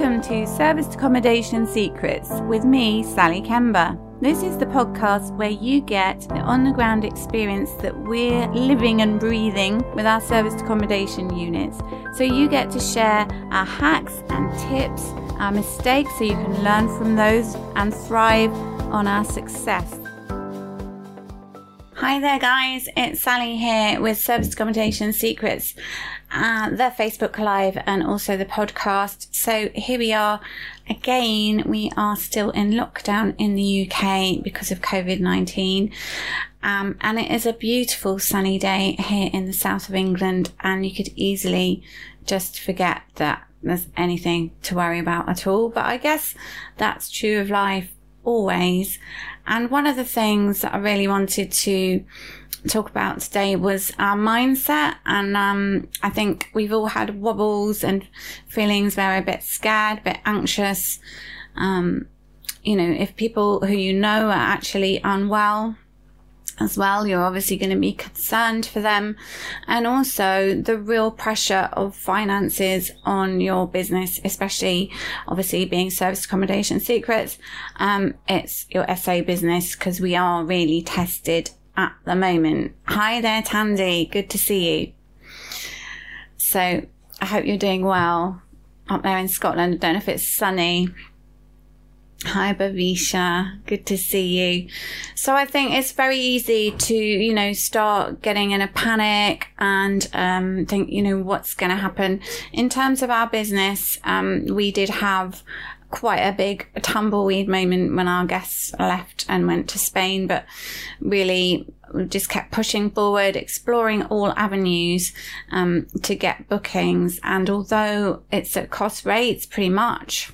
Welcome to Serviced Accommodation Secrets with me, Sally Kemba. This is the podcast where you get the on the ground experience that we're living and breathing with our serviced accommodation units. So you get to share our hacks and tips, our mistakes, so you can learn from those and thrive on our success. Hi there, guys. It's Sally here with Service Accommodation Secrets, uh, the Facebook Live, and also the podcast. So here we are again. We are still in lockdown in the UK because of COVID 19. Um, and it is a beautiful sunny day here in the south of England, and you could easily just forget that there's anything to worry about at all. But I guess that's true of life always. And one of the things that I really wanted to talk about today was our mindset. And um, I think we've all had wobbles and feelings where we're a bit scared, a bit anxious. Um, you know, if people who you know are actually unwell, as well. You're obviously going to be concerned for them. And also the real pressure of finances on your business, especially obviously being service accommodation secrets. Um, it's your SA business because we are really tested at the moment. Hi there, Tandy. Good to see you. So I hope you're doing well up there in Scotland. I don't know if it's sunny Hi, Bavisha. Good to see you. So I think it's very easy to, you know, start getting in a panic and, um, think, you know, what's going to happen. In terms of our business, um, we did have quite a big tumbleweed moment when our guests left and went to Spain, but really we just kept pushing forward, exploring all avenues um, to get bookings. And although it's at cost rates pretty much,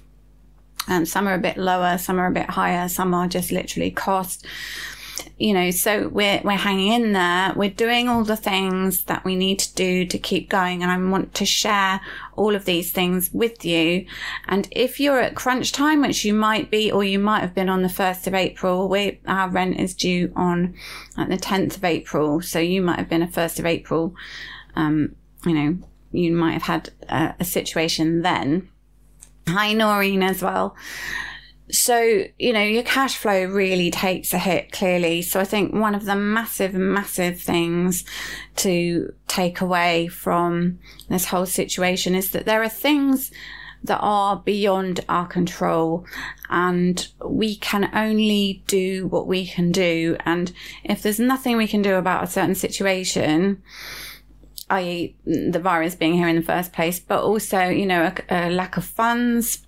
um, some are a bit lower, some are a bit higher, some are just literally cost. You know, so we're we're hanging in there. We're doing all the things that we need to do to keep going, and I want to share all of these things with you. And if you're at crunch time, which you might be, or you might have been on the first of April, we our rent is due on the tenth of April, so you might have been a first of April. Um, you know, you might have had a, a situation then Hi, Noreen, as well. So, you know, your cash flow really takes a hit clearly. So I think one of the massive, massive things to take away from this whole situation is that there are things that are beyond our control and we can only do what we can do. And if there's nothing we can do about a certain situation, i.e., the virus being here in the first place, but also, you know, a, a, lack of funds.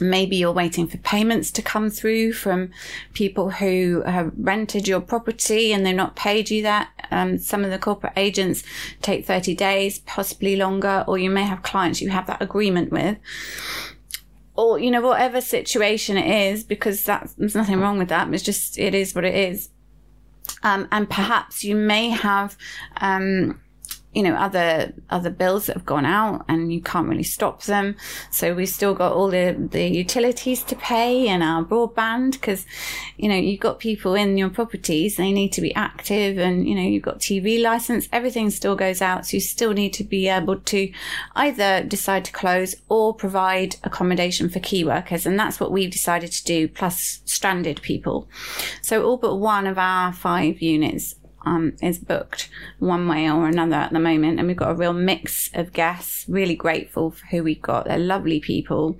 Maybe you're waiting for payments to come through from people who have rented your property and they've not paid you that. Um, some of the corporate agents take 30 days, possibly longer, or you may have clients you have that agreement with. Or, you know, whatever situation it is, because that's, there's nothing wrong with that. It's just, it is what it is. Um, and perhaps you may have, um, you know other other bills that have gone out and you can't really stop them. So we've still got all the the utilities to pay and our broadband because you know you've got people in your properties they need to be active and you know you've got tv license everything still goes out. So you still need to be able to either decide to close or provide accommodation for key workers. And that's what we've decided to do plus stranded people. So all but one of our five units um, is booked one way or another at the moment. And we've got a real mix of guests, really grateful for who we've got. They're lovely people.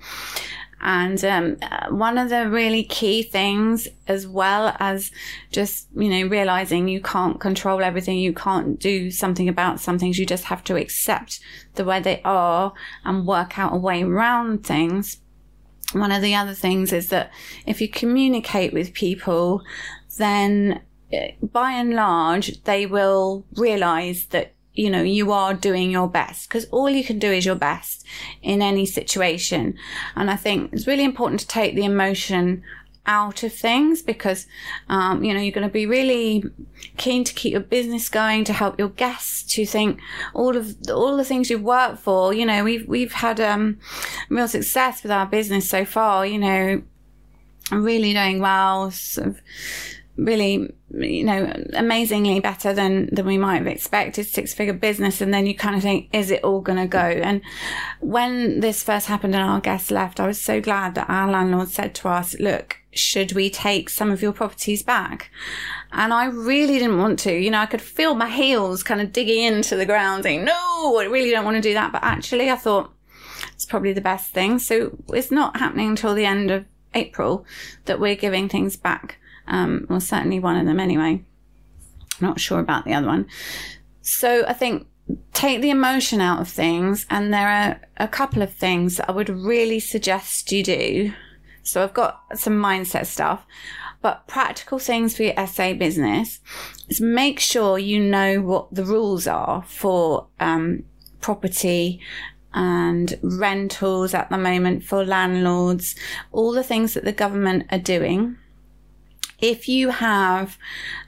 And um, uh, one of the really key things, as well as just, you know, realizing you can't control everything, you can't do something about some things, you just have to accept the way they are and work out a way around things. One of the other things is that if you communicate with people, then by and large, they will realize that you know you are doing your best because all you can do is your best in any situation. And i think it's really important to take the emotion out of things because um, you know you're going to be really keen to keep your business going to help your guests to think all of all the things you've worked for. You know we've we've had um, real success with our business so far you know really doing well sort of really you know, amazingly better than, than we might have expected, six figure business. And then you kind of think, is it all going to go? And when this first happened and our guests left, I was so glad that our landlord said to us, look, should we take some of your properties back? And I really didn't want to. You know, I could feel my heels kind of digging into the ground saying, no, I really don't want to do that. But actually, I thought it's probably the best thing. So it's not happening until the end of April that we're giving things back. Um, well, certainly one of them anyway. Not sure about the other one. So I think take the emotion out of things, and there are a couple of things that I would really suggest you do. So I've got some mindset stuff, but practical things for your SA business is make sure you know what the rules are for um, property and rentals at the moment for landlords, all the things that the government are doing if you have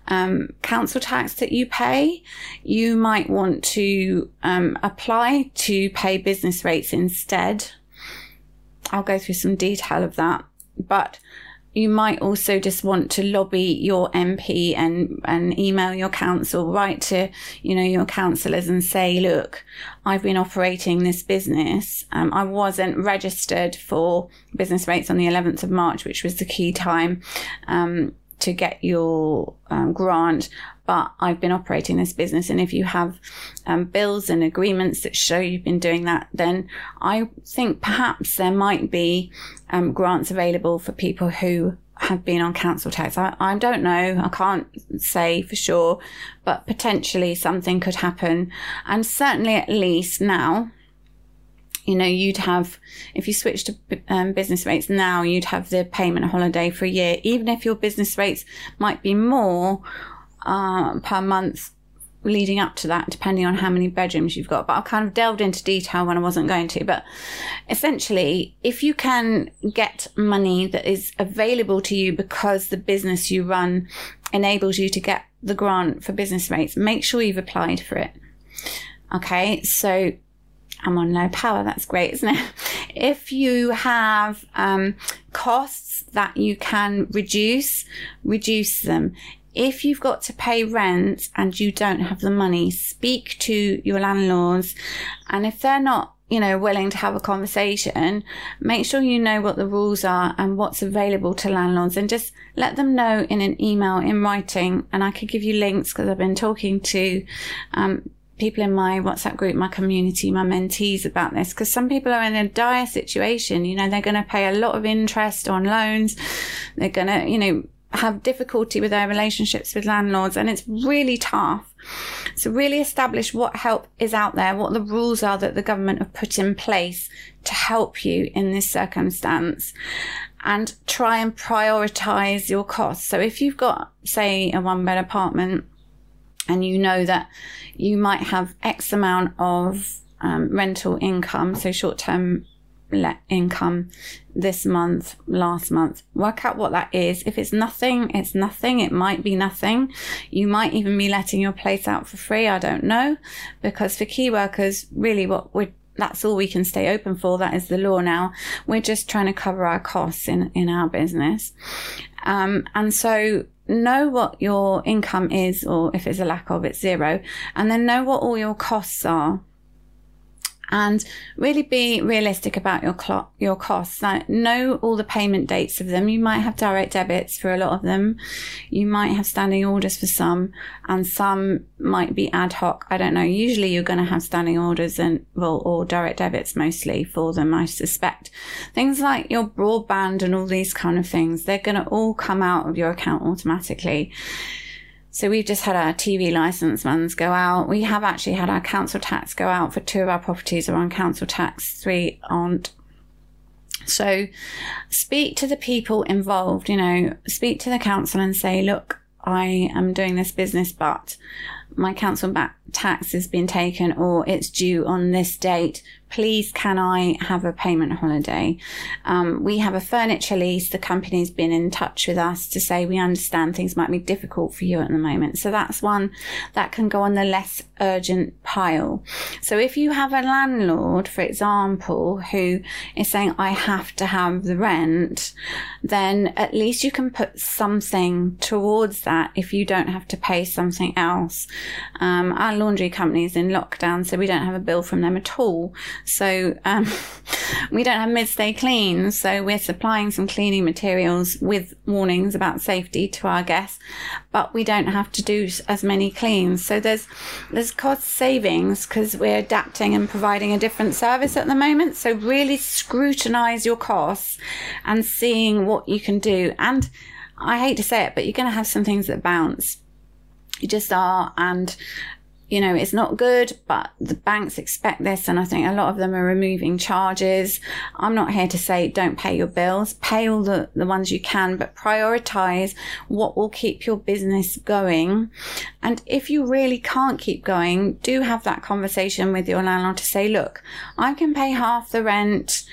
um, council tax that you pay, you might want to um, apply to pay business rates instead. I'll go through some detail of that, but you might also just want to lobby your MP and, and email your council, write to, you know, your councillors and say, look, I've been operating this business. Um, I wasn't registered for business rates on the 11th of March, which was the key time. Um, to get your um, grant, but I've been operating this business. And if you have um, bills and agreements that show you've been doing that, then I think perhaps there might be um, grants available for people who have been on council tax. I, I don't know. I can't say for sure, but potentially something could happen. And certainly at least now, you know, you'd have, if you switch to um, business rates now, you'd have the payment holiday for a year, even if your business rates might be more uh, per month leading up to that, depending on how many bedrooms you've got. But I kind of delved into detail when I wasn't going to. But essentially, if you can get money that is available to you because the business you run enables you to get the grant for business rates, make sure you've applied for it. Okay. So I'm on low power. That's great, isn't it? If you have um, costs that you can reduce, reduce them. If you've got to pay rent and you don't have the money, speak to your landlords. And if they're not, you know, willing to have a conversation, make sure you know what the rules are and what's available to landlords and just let them know in an email in writing. And I could give you links because I've been talking to, um, people in my WhatsApp group, my community, my mentees about this because some people are in a dire situation. You know, they're going to pay a lot of interest on loans. They're going to, you know, have difficulty with their relationships with landlords and it's really tough. So really establish what help is out there, what the rules are that the government have put in place to help you in this circumstance and try and prioritize your costs. So if you've got, say, a one bed apartment, and you know that you might have X amount of um, rental income, so short term income this month, last month. Work out what that is. If it's nothing, it's nothing. It might be nothing. You might even be letting your place out for free. I don't know. Because for key workers, really what we're that's all we can stay open for. That is the law now. We're just trying to cover our costs in, in our business. Um, and so know what your income is, or if it's a lack of, it's zero, and then know what all your costs are and really be realistic about your your costs. Like know all the payment dates of them. You might have direct debits for a lot of them. You might have standing orders for some and some might be ad hoc. I don't know. Usually you're going to have standing orders and well, or direct debits mostly for them. I suspect things like your broadband and all these kind of things, they're going to all come out of your account automatically. So we've just had our TV license ones go out. We have actually had our council tax go out for two of our properties are on council tax, three aren't. So speak to the people involved, you know, speak to the council and say, look, I am doing this business, but my council tax has been taken or it's due on this date please can I have a payment holiday? Um, we have a furniture lease. The company's been in touch with us to say we understand things might be difficult for you at the moment. So that's one that can go on the less urgent pile. So if you have a landlord, for example, who is saying, I have to have the rent, then at least you can put something towards that if you don't have to pay something else. Um, our laundry company is in lockdown, so we don't have a bill from them at all. So um, we don't have midday clean. So we're supplying some cleaning materials with warnings about safety to our guests, but we don't have to do as many cleans. So there's there's cost savings because we're adapting and providing a different service at the moment. So really scrutinize your costs and seeing what you can do. And I hate to say it, but you're going to have some things that bounce. You just are. And you know, it's not good, but the banks expect this. And I think a lot of them are removing charges. I'm not here to say don't pay your bills, pay all the, the ones you can, but prioritize what will keep your business going. And if you really can't keep going, do have that conversation with your landlord to say, look, I can pay half the rent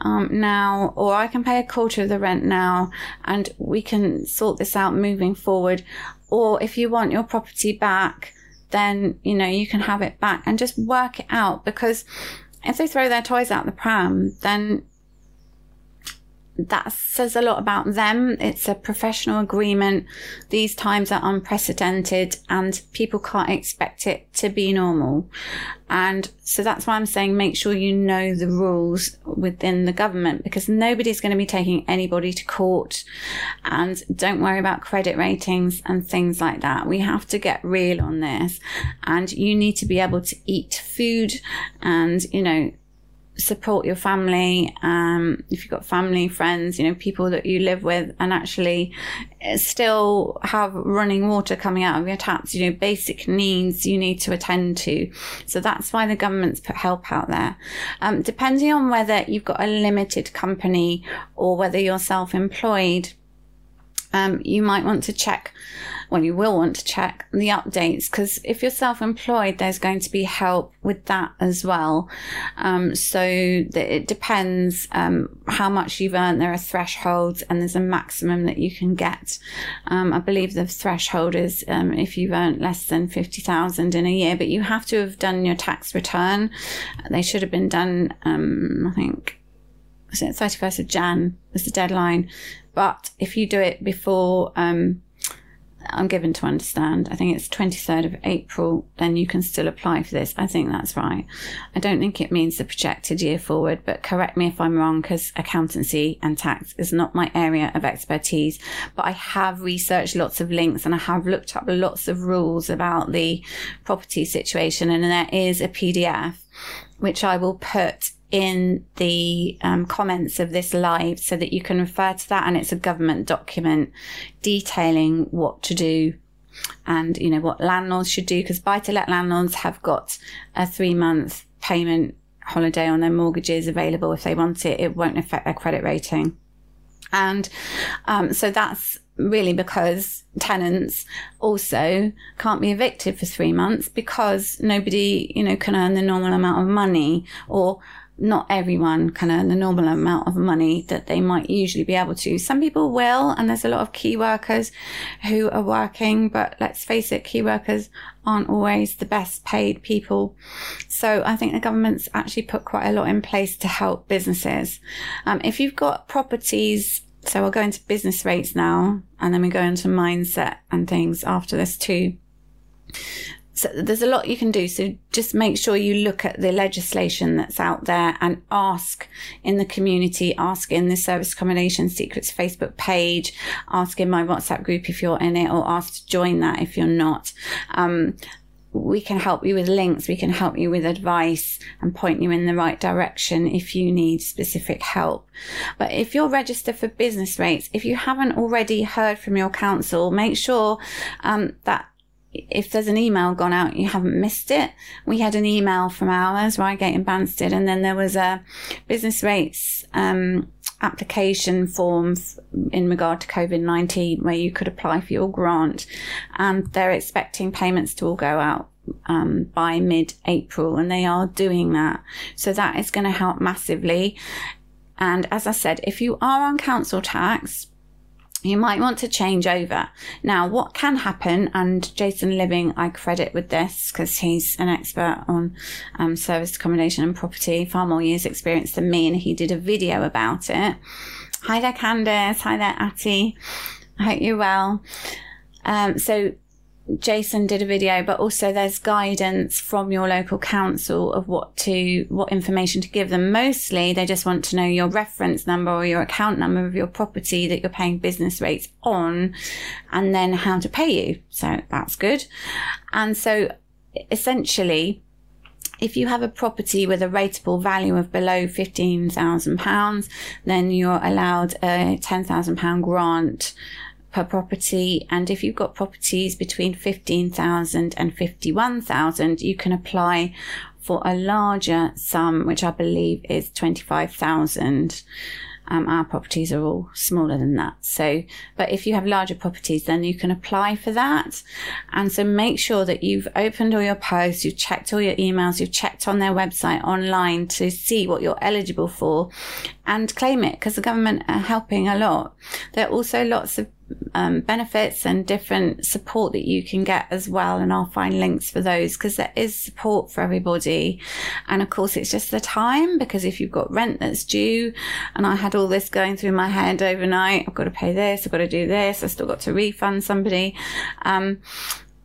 um, now, or I can pay a quarter of the rent now, and we can sort this out moving forward. Or if you want your property back, then, you know, you can have it back and just work it out because if they throw their toys out the pram, then that says a lot about them. It's a professional agreement. These times are unprecedented and people can't expect it to be normal. And so that's why I'm saying make sure you know the rules within the government because nobody's going to be taking anybody to court and don't worry about credit ratings and things like that. We have to get real on this and you need to be able to eat food and, you know, support your family um, if you've got family friends you know people that you live with and actually uh, still have running water coming out of your taps you know basic needs you need to attend to. So that's why the government's put help out there. Um, depending on whether you've got a limited company or whether you're self-employed um, you might want to check well, you will want to check the updates because if you're self-employed, there's going to be help with that as well. Um, so it depends um, how much you've earned. There are thresholds, and there's a maximum that you can get. Um, I believe the threshold is um, if you've earned less than fifty thousand in a year, but you have to have done your tax return. They should have been done. Um, I think. Was it 31st of Jan was the deadline? But if you do it before um, I'm given to understand. I think it's 23rd of April, then you can still apply for this. I think that's right. I don't think it means the projected year forward, but correct me if I'm wrong because accountancy and tax is not my area of expertise. But I have researched lots of links and I have looked up lots of rules about the property situation. And there is a PDF which I will put in the um, comments of this live so that you can refer to that and it's a government document detailing what to do and you know what landlords should do because buy to let landlords have got a three month payment holiday on their mortgages available if they want it. It won't affect their credit rating. And um, so that's really because tenants also can't be evicted for three months because nobody, you know, can earn the normal amount of money or not everyone can earn the normal amount of money that they might usually be able to. Some people will, and there's a lot of key workers who are working, but let's face it, key workers aren't always the best paid people. So I think the government's actually put quite a lot in place to help businesses. Um, if you've got properties, so we'll go into business rates now, and then we go into mindset and things after this too. So there's a lot you can do. So just make sure you look at the legislation that's out there and ask in the community, ask in the service accommodation secrets Facebook page, ask in my WhatsApp group if you're in it, or ask to join that if you're not. Um, we can help you with links. We can help you with advice and point you in the right direction if you need specific help. But if you're registered for business rates, if you haven't already heard from your council, make sure um, that if there's an email gone out, you haven't missed it. We had an email from ours, Reigate and Banstead, and then there was a business rates um, application form in regard to COVID 19 where you could apply for your grant. And they're expecting payments to all go out um, by mid April, and they are doing that. So that is going to help massively. And as I said, if you are on council tax, you might want to change over. Now, what can happen, and Jason Living, I credit with this because he's an expert on um, service accommodation and property, far more years experience than me, and he did a video about it. Hi there, Candace. Hi there, Atty. I hope you're well. Um, so Jason did a video, but also there's guidance from your local council of what to, what information to give them. Mostly they just want to know your reference number or your account number of your property that you're paying business rates on and then how to pay you. So that's good. And so essentially, if you have a property with a rateable value of below £15,000, then you're allowed a £10,000 grant per property. And if you've got properties between 15,000 and 51,000, you can apply for a larger sum, which I believe is 25,000. Um, our properties are all smaller than that. So, but if you have larger properties, then you can apply for that. And so make sure that you've opened all your posts, you've checked all your emails, you've checked on their website online to see what you're eligible for and claim it because the government are helping a lot. There are also lots of um, benefits and different support that you can get as well. And I'll find links for those because there is support for everybody. And of course, it's just the time because if you've got rent that's due and I had all this going through my head overnight, I've got to pay this, I've got to do this, I've still got to refund somebody. Um,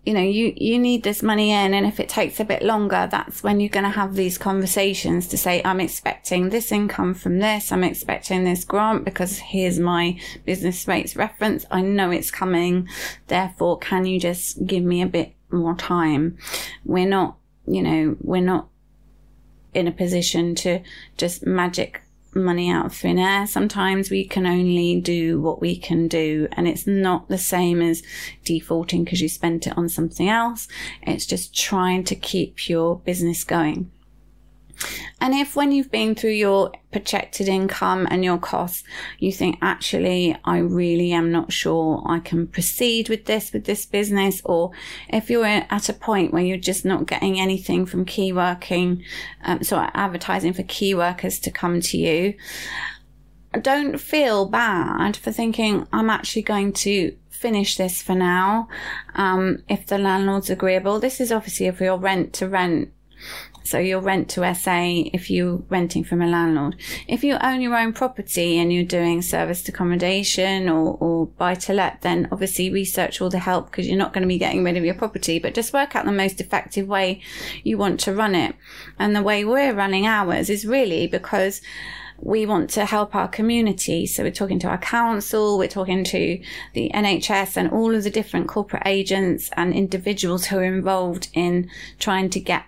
you know, you, you need this money in. And if it takes a bit longer, that's when you're going to have these conversations to say, I'm expecting this income from this. I'm expecting this grant because here's my business rates reference. I know it's coming. Therefore, can you just give me a bit more time? We're not, you know, we're not in a position to just magic money out of thin air. Sometimes we can only do what we can do and it's not the same as defaulting because you spent it on something else. It's just trying to keep your business going. And if when you've been through your projected income and your costs, you think, actually, I really am not sure I can proceed with this, with this business, or if you're at a point where you're just not getting anything from key working, um, so advertising for key workers to come to you, don't feel bad for thinking, I'm actually going to finish this for now. Um, if the landlord's agreeable, this is obviously if you're rent to rent so you'll rent to SA if you're renting from a landlord. If you own your own property and you're doing serviced accommodation or, or buy to let, then obviously research all the help because you're not going to be getting rid of your property, but just work out the most effective way you want to run it. And the way we're running ours is really because we want to help our community. So we're talking to our council, we're talking to the NHS and all of the different corporate agents and individuals who are involved in trying to get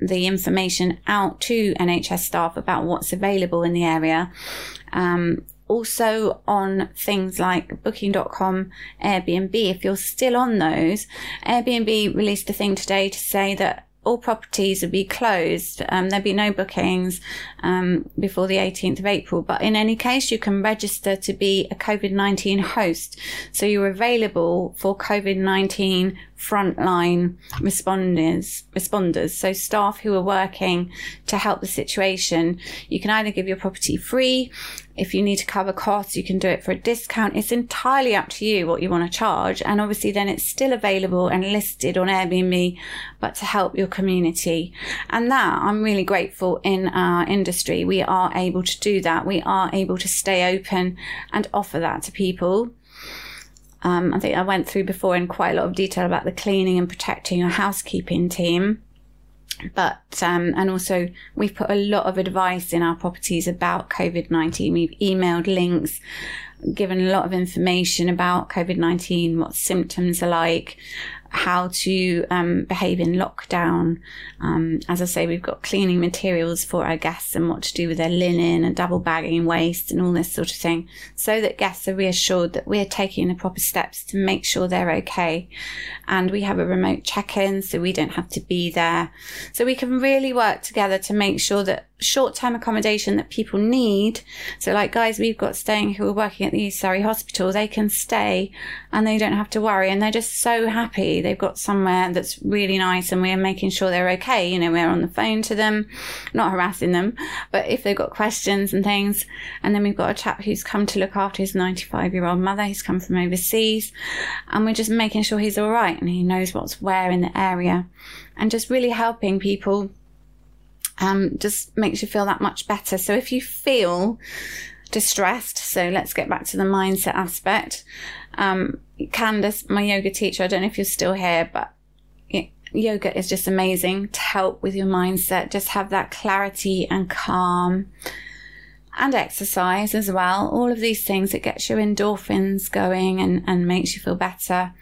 the information out to NHS staff about what's available in the area. Um, also on things like booking.com, Airbnb, if you're still on those, Airbnb released a thing today to say that all properties would be closed. Um, there'd be no bookings um, before the 18th of April. But in any case, you can register to be a COVID 19 host. So you're available for COVID 19 frontline responders, responders. So staff who are working to help the situation. You can either give your property free. If you need to cover costs, you can do it for a discount. It's entirely up to you what you want to charge. And obviously then it's still available and listed on Airbnb, but to help your community. And that I'm really grateful in our industry. We are able to do that. We are able to stay open and offer that to people. Um, I think I went through before in quite a lot of detail about the cleaning and protecting your housekeeping team. But, um, and also we've put a lot of advice in our properties about COVID 19. We've emailed links, given a lot of information about COVID 19, what symptoms are like, how to um, behave in lockdown. Um, as I say, we've got cleaning materials for our guests and what to do with their linen and double bagging waste and all this sort of thing, so that guests are reassured that we're taking the proper steps to make sure they're okay. And we have a remote check in, so we don't have to be there. So we can really work together to make sure that short term accommodation that people need. So, like guys we've got staying who are working at the East Surrey Hospital, they can stay and they don't have to worry. And they're just so happy. They've got somewhere that's really nice and we're making sure they're okay. You know, we're on the phone to them, not harassing them, but if they've got questions and things. And then we've got a chap who's come to look after his 95 year old mother. He's come from overseas and we're just making sure he's all right and he knows what's where in the area and just really helping people um, just makes you feel that much better. So if you feel distressed, so let's get back to the mindset aspect. Um, Candace, my yoga teacher, I don't know if you're still here, but yoga is just amazing to help with your mindset. Just have that clarity and calm and exercise as well. All of these things that gets your endorphins going and, and makes you feel better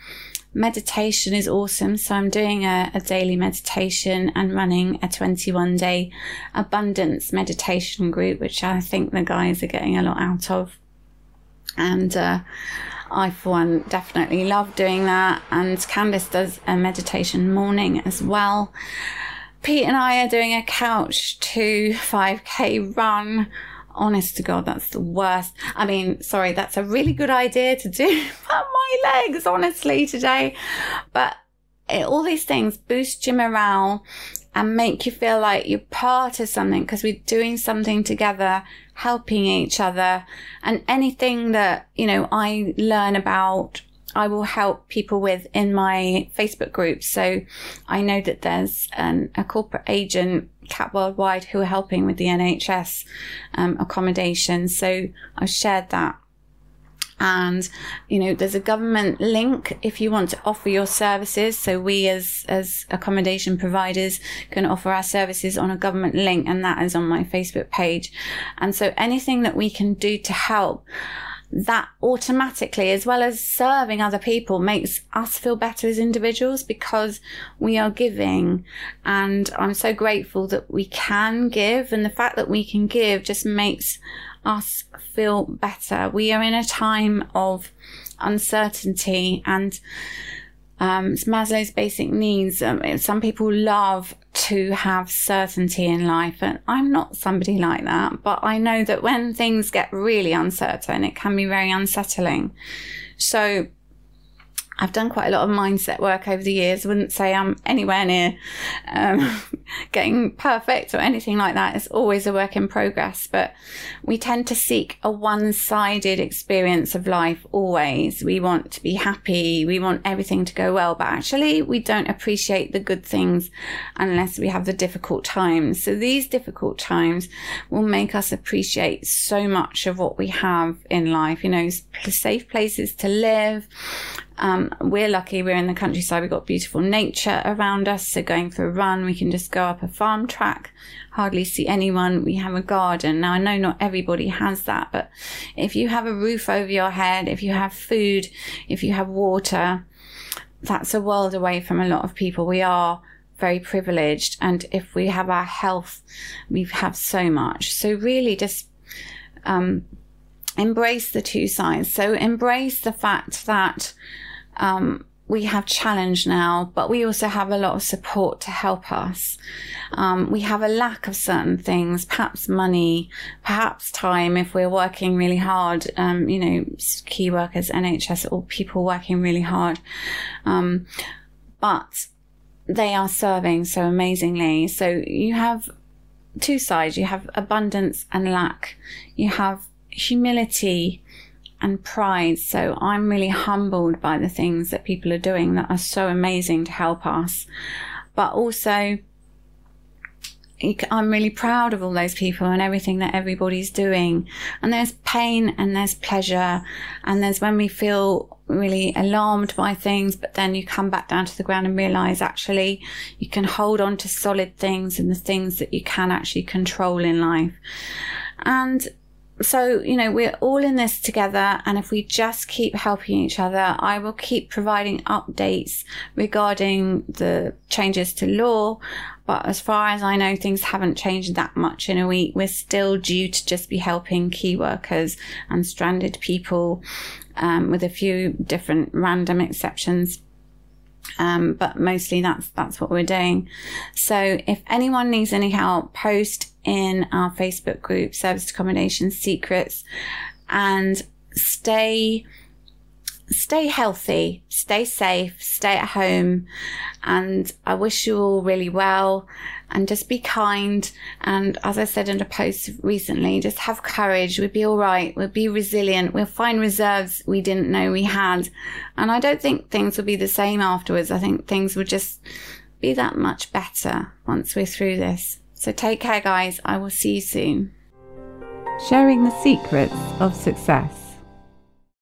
meditation is awesome. So I'm doing a, a daily meditation and running a 21 day abundance meditation group, which I think the guys are getting a lot out of. And, uh, I, for one, definitely love doing that. And Candice does a meditation morning as well. Pete and I are doing a couch to 5k run honest to God, that's the worst. I mean, sorry, that's a really good idea to do for my legs, honestly, today. But it, all these things boost your morale and make you feel like you're part of something because we're doing something together, helping each other. And anything that, you know, I learn about I will help people with in my Facebook group. So I know that there's an, a corporate agent, Cat Worldwide, who are helping with the NHS um, accommodation. So I've shared that. And, you know, there's a government link if you want to offer your services. So we as, as accommodation providers can offer our services on a government link and that is on my Facebook page. And so anything that we can do to help, that automatically, as well as serving other people, makes us feel better as individuals because we are giving. And I'm so grateful that we can give. And the fact that we can give just makes us feel better. We are in a time of uncertainty and um, it's Maslow's basic needs. Um, some people love to have certainty in life, and I'm not somebody like that. But I know that when things get really uncertain, it can be very unsettling. So I've done quite a lot of mindset work over the years. I wouldn't say I'm anywhere near um, getting perfect or anything like that. It's always a work in progress, but we tend to seek a one sided experience of life always. We want to be happy. We want everything to go well, but actually we don't appreciate the good things unless we have the difficult times. So these difficult times will make us appreciate so much of what we have in life, you know, safe places to live, um, we're lucky we're in the countryside. We've got beautiful nature around us. So going for a run, we can just go up a farm track, hardly see anyone. We have a garden. Now I know not everybody has that, but if you have a roof over your head, if you have food, if you have water, that's a world away from a lot of people. We are very privileged. And if we have our health, we have so much. So really just, um, embrace the two sides. So embrace the fact that um, we have challenge now, but we also have a lot of support to help us. Um, we have a lack of certain things, perhaps money, perhaps time if we're working really hard, um, you know, key workers, NHS, or people working really hard. Um, but they are serving so amazingly. So you have two sides. You have abundance and lack. You have humility and pride. So I'm really humbled by the things that people are doing that are so amazing to help us. But also, I'm really proud of all those people and everything that everybody's doing. And there's pain and there's pleasure. And there's when we feel really alarmed by things, but then you come back down to the ground and realize actually you can hold on to solid things and the things that you can actually control in life. And so, you know, we're all in this together. And if we just keep helping each other, I will keep providing updates regarding the changes to law. But as far as I know, things haven't changed that much in a week. We're still due to just be helping key workers and stranded people, um, with a few different random exceptions. Um, but mostly that's that's what we're doing. So if anyone needs any help, post in our Facebook group, Service Accommodation Secrets, and stay stay healthy, stay safe, stay at home, and I wish you all really well. And just be kind. And as I said in a post recently, just have courage. We'll be all right. We'll be resilient. We'll find reserves we didn't know we had. And I don't think things will be the same afterwards. I think things will just be that much better once we're through this. So take care, guys. I will see you soon. Sharing the secrets of success